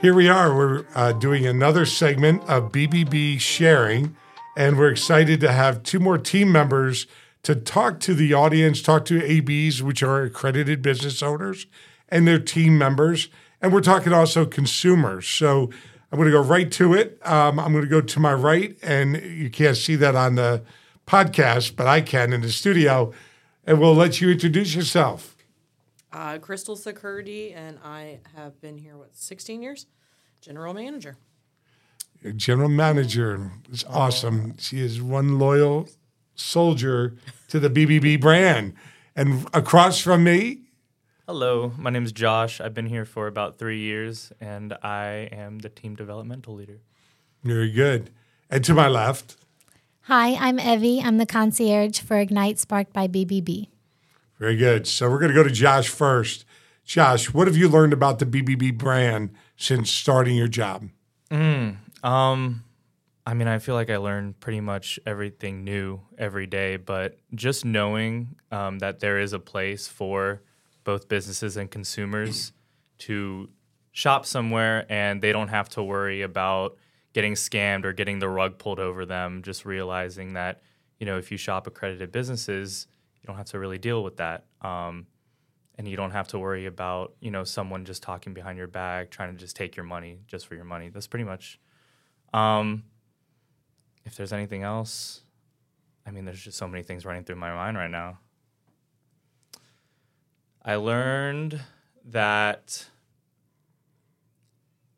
Here we are. We're uh, doing another segment of BBB Sharing, and we're excited to have two more team members to talk to the audience, talk to ABs, which are accredited business owners, and their team members. And we're talking also consumers. So I'm going to go right to it. Um, I'm going to go to my right, and you can't see that on the podcast, but I can in the studio. And we'll let you introduce yourself. Uh, Crystal Security, and I have been here, what, 16 years? General manager. Your general manager is awesome. She is one loyal soldier to the BBB brand. And across from me, Hello, my name is Josh. I've been here for about three years, and I am the team developmental leader. very good. And to my left, Hi, I'm Evie. I'm the concierge for Ignite Sparked by BBB. Very good. So we're going to go to Josh first. Josh, what have you learned about the BBB brand since starting your job? Um, I mean, I feel like I learn pretty much everything new every day, but just knowing um, that there is a place for both businesses and consumers to shop somewhere and they don't have to worry about getting scammed or getting the rug pulled over them, just realizing that, you know, if you shop accredited businesses, don't have to really deal with that. Um, and you don't have to worry about, you know, someone just talking behind your back, trying to just take your money just for your money. That's pretty much um, if there's anything else, I mean, there's just so many things running through my mind right now. I learned that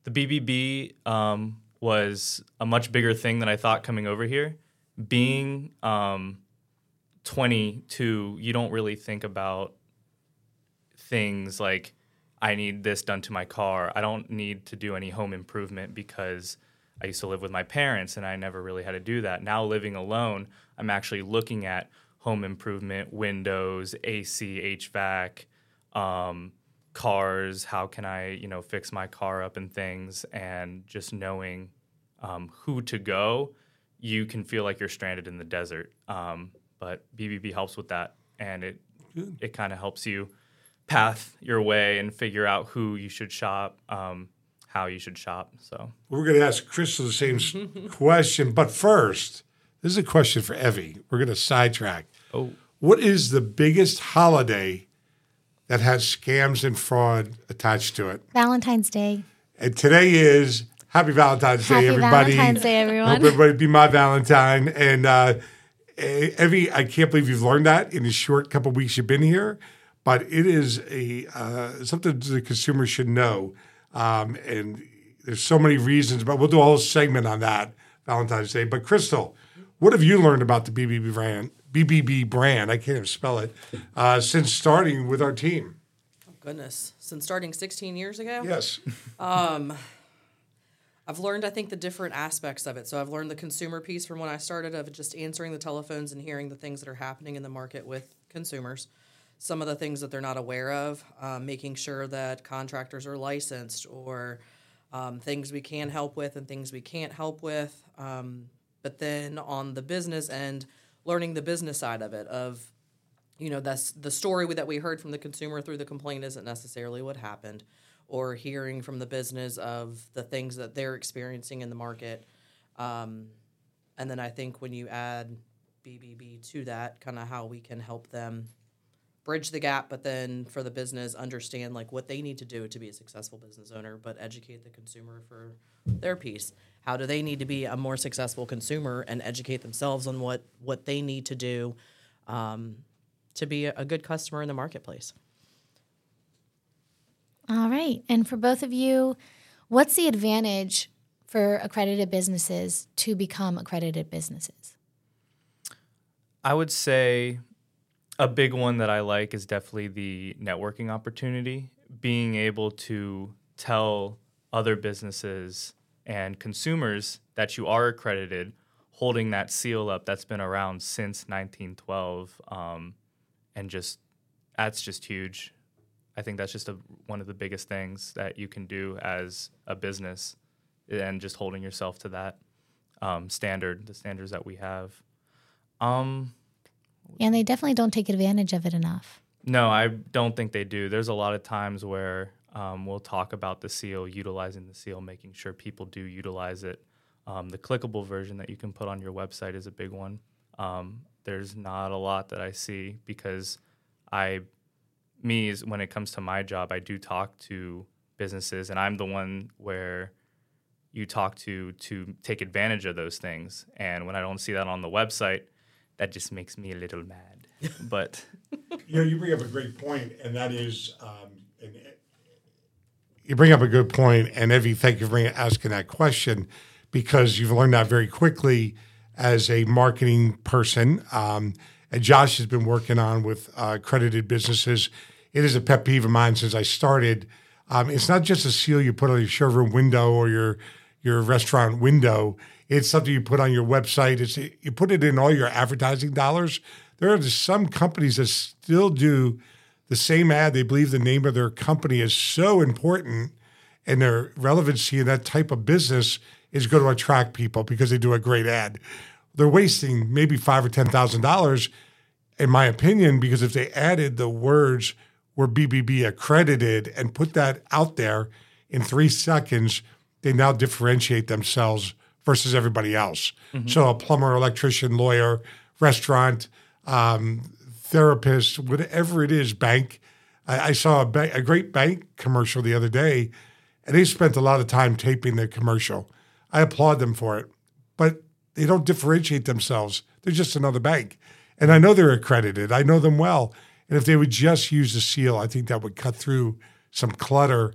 the BBB um, was a much bigger thing than I thought coming over here. Being um, 22, you don't really think about things like I need this done to my car. I don't need to do any home improvement because I used to live with my parents and I never really had to do that. Now living alone, I'm actually looking at home improvement, windows, AC, HVAC, um, cars. How can I, you know, fix my car up and things? And just knowing um, who to go, you can feel like you're stranded in the desert. Um, but BBB helps with that, and it it kind of helps you path your way and figure out who you should shop, um, how you should shop. So We're going to ask Crystal the same question. But first, this is a question for Evie. We're going to sidetrack. Oh. What is the biggest holiday that has scams and fraud attached to it? Valentine's Day. And today is Happy Valentine's Day, Happy everybody. Valentine's Day, everyone. Hope everybody be my Valentine. And uh, Evie, I can't believe you've learned that in the short couple weeks you've been here. But it is a uh, something the consumer should know. Um, and there's so many reasons, but we'll do a whole segment on that Valentine's Day. But Crystal, what have you learned about the BBB brand? BBB brand, I can't even spell it, uh, since starting with our team. Oh, goodness. Since starting 16 years ago? Yes. I've learned, I think, the different aspects of it. So I've learned the consumer piece from when I started of just answering the telephones and hearing the things that are happening in the market with consumers. Some of the things that they're not aware of, um, making sure that contractors are licensed or um, things we can help with and things we can't help with. Um, but then on the business end, learning the business side of it of you know that's the story that we heard from the consumer through the complaint isn't necessarily what happened or hearing from the business of the things that they're experiencing in the market. Um, and then i think when you add bbb to that kind of how we can help them bridge the gap but then for the business understand like what they need to do to be a successful business owner but educate the consumer for their piece. How do they need to be a more successful consumer and educate themselves on what what they need to do um, to be a, a good customer in the marketplace All right. And for both of you, what's the advantage for accredited businesses to become accredited businesses? I would say a big one that I like is definitely the networking opportunity. Being able to tell other businesses and consumers that you are accredited, holding that seal up that's been around since 1912, um, and just that's just huge. I think that's just a, one of the biggest things that you can do as a business, and just holding yourself to that um, standard, the standards that we have. Um, And they definitely don't take advantage of it enough. no, I don't think they do. There's a lot of times where Um, we'll talk about the seal, utilizing the seal, making sure people do utilize it. Um, the clickable version that you can put on your website is a big one. Um, there's not a lot that I see because I, me, is when it comes to my job, I do talk to businesses, and I'm the one where you talk to to take advantage of those things. And when I don't see that on the website, that just makes me a little mad. but You know, you bring up a great point, and that is, um, and you bring up a good point, and Evie, thank you for asking that question because you've learned that very quickly as a marketing person. Um, and Josh has been working on with uh, accredited businesses. It is a pet peeve of mine since I started. Um, it's not just a seal you put on your showroom window or your your restaurant window. It's something you put on your website. It's you put it in all your advertising dollars. There are some companies that still do the same ad. They believe the name of their company is so important and their relevancy in that type of business is going to attract people because they do a great ad. They're wasting maybe five or ten thousand dollars, in my opinion, because if they added the words "were BBB accredited" and put that out there in three seconds, they now differentiate themselves versus everybody else. So a plumber, electrician, lawyer, restaurant, um, therapist, whatever it is, bank. I, I saw a, ba- a great bank commercial the other day, and they spent a lot of time taping the commercial. I applaud them for it, but they don't differentiate themselves. They're just another bank. And I know they're accredited. I know them well. And if they would just use the seal, I think that would cut through some clutter.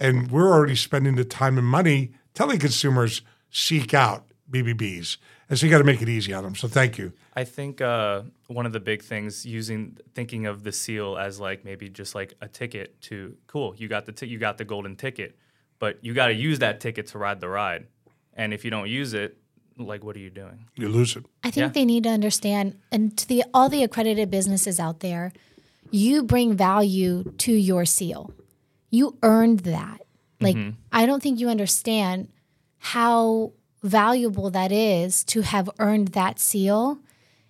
And we're already spending the time and money telling consumers seek out BBBs. And so you got to make it easy on them. So thank you. I think uh, one of the big things using thinking of the seal as like maybe just like a ticket to cool, you got the t- you got the golden ticket, but you got to use that ticket to ride the ride. And if you don't use it, like what are you doing? You lose it. I think Yeah. they need to understand, and to the all the accredited businesses out there, you bring value to your seal. You earned that. Like mm-hmm. I don't think you understand how valuable that is to have earned that seal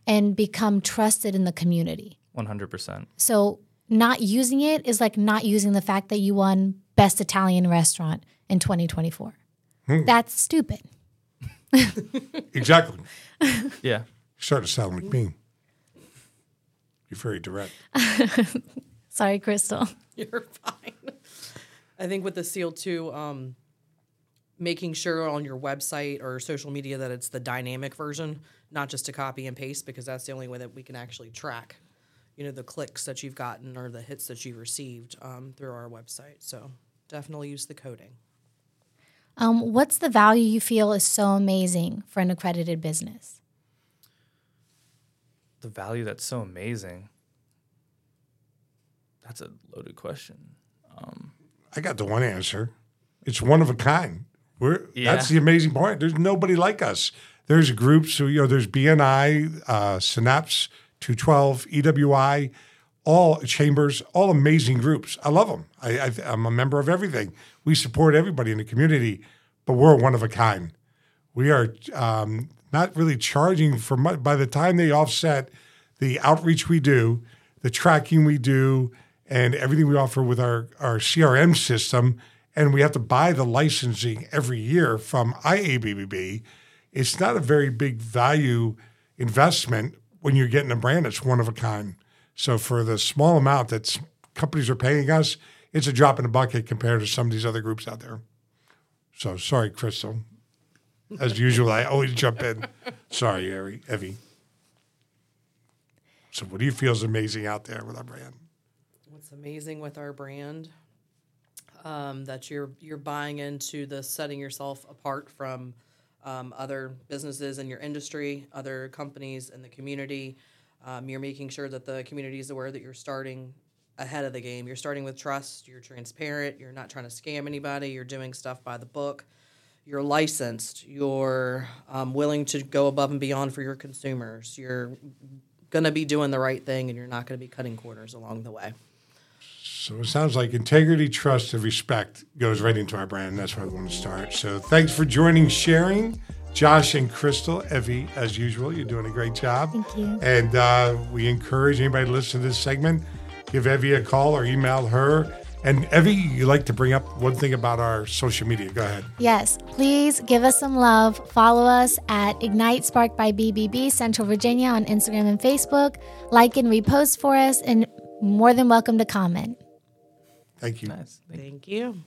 and become trusted in the community. One hundred percent. So not using it is like not using the fact that you won best Italian restaurant in 2024. Hmm. That's stupid. Exactly. Yeah. You're starting to sound like me. You're very direct. Sorry, Crystal. You're fine. I think with the seal too, um, making sure on your website or social media that it's the dynamic version, not just a copy and paste, because that's the only way that we can actually track, you know, the clicks that you've gotten or the hits that you've received um, through our website. So definitely use the coding. Um, what's the value you feel is so amazing for an accredited business? The value that's so amazing. That's a loaded question. I got the one answer. It's one of a kind. We're Yeah. that's the amazing part. There's nobody like us. There's groups who you know. There's BNI, uh, Synapse, 212, EWI, all chambers, all amazing groups. I love them. I, I, I'm a member of everything. We support everybody in the community, but we're one of a kind. We are um, not really charging for much. By the time they offset the outreach we do, the tracking we do, and everything we offer with our, our CRM system, and we have to buy the licensing every year from IABBB, it's not a very big value investment when you're getting a brand that's one of a kind. So for the small amount that companies are paying us, it's a drop in the bucket compared to some of these other groups out there. So sorry, Crystal. As usual, I always jump in. Sorry, Ari, Evie. So what do you feel is amazing out there with our brand? What's amazing with our brand um, that you're you're buying into the setting yourself apart from um, other businesses in your industry, other companies in the community. Um, you're making sure that the community is aware that you're starting ahead of the game. You're starting with trust. You're transparent. You're not trying to scam anybody. You're doing stuff by the book. You're licensed. You're um, willing to go above and beyond for your consumers. You're going to be doing the right thing, and you're not going to be cutting corners along the way. So it sounds like integrity, trust, and respect goes right into our brand. That's where I want to start. So thanks for joining, sharing. Josh and Crystal, Evie, as usual, you're doing a great job. Thank you. And uh, we encourage anybody to listen to this segment, give Evie a call or email her And Evie, you like to bring up one thing about our social media. Go ahead. Yes, please give us some love. Follow us at Ignite Spark by BBB Central Virginia on Instagram and Facebook. Like and repost for us, and more than welcome to comment. Thank you. Nice. Thank you.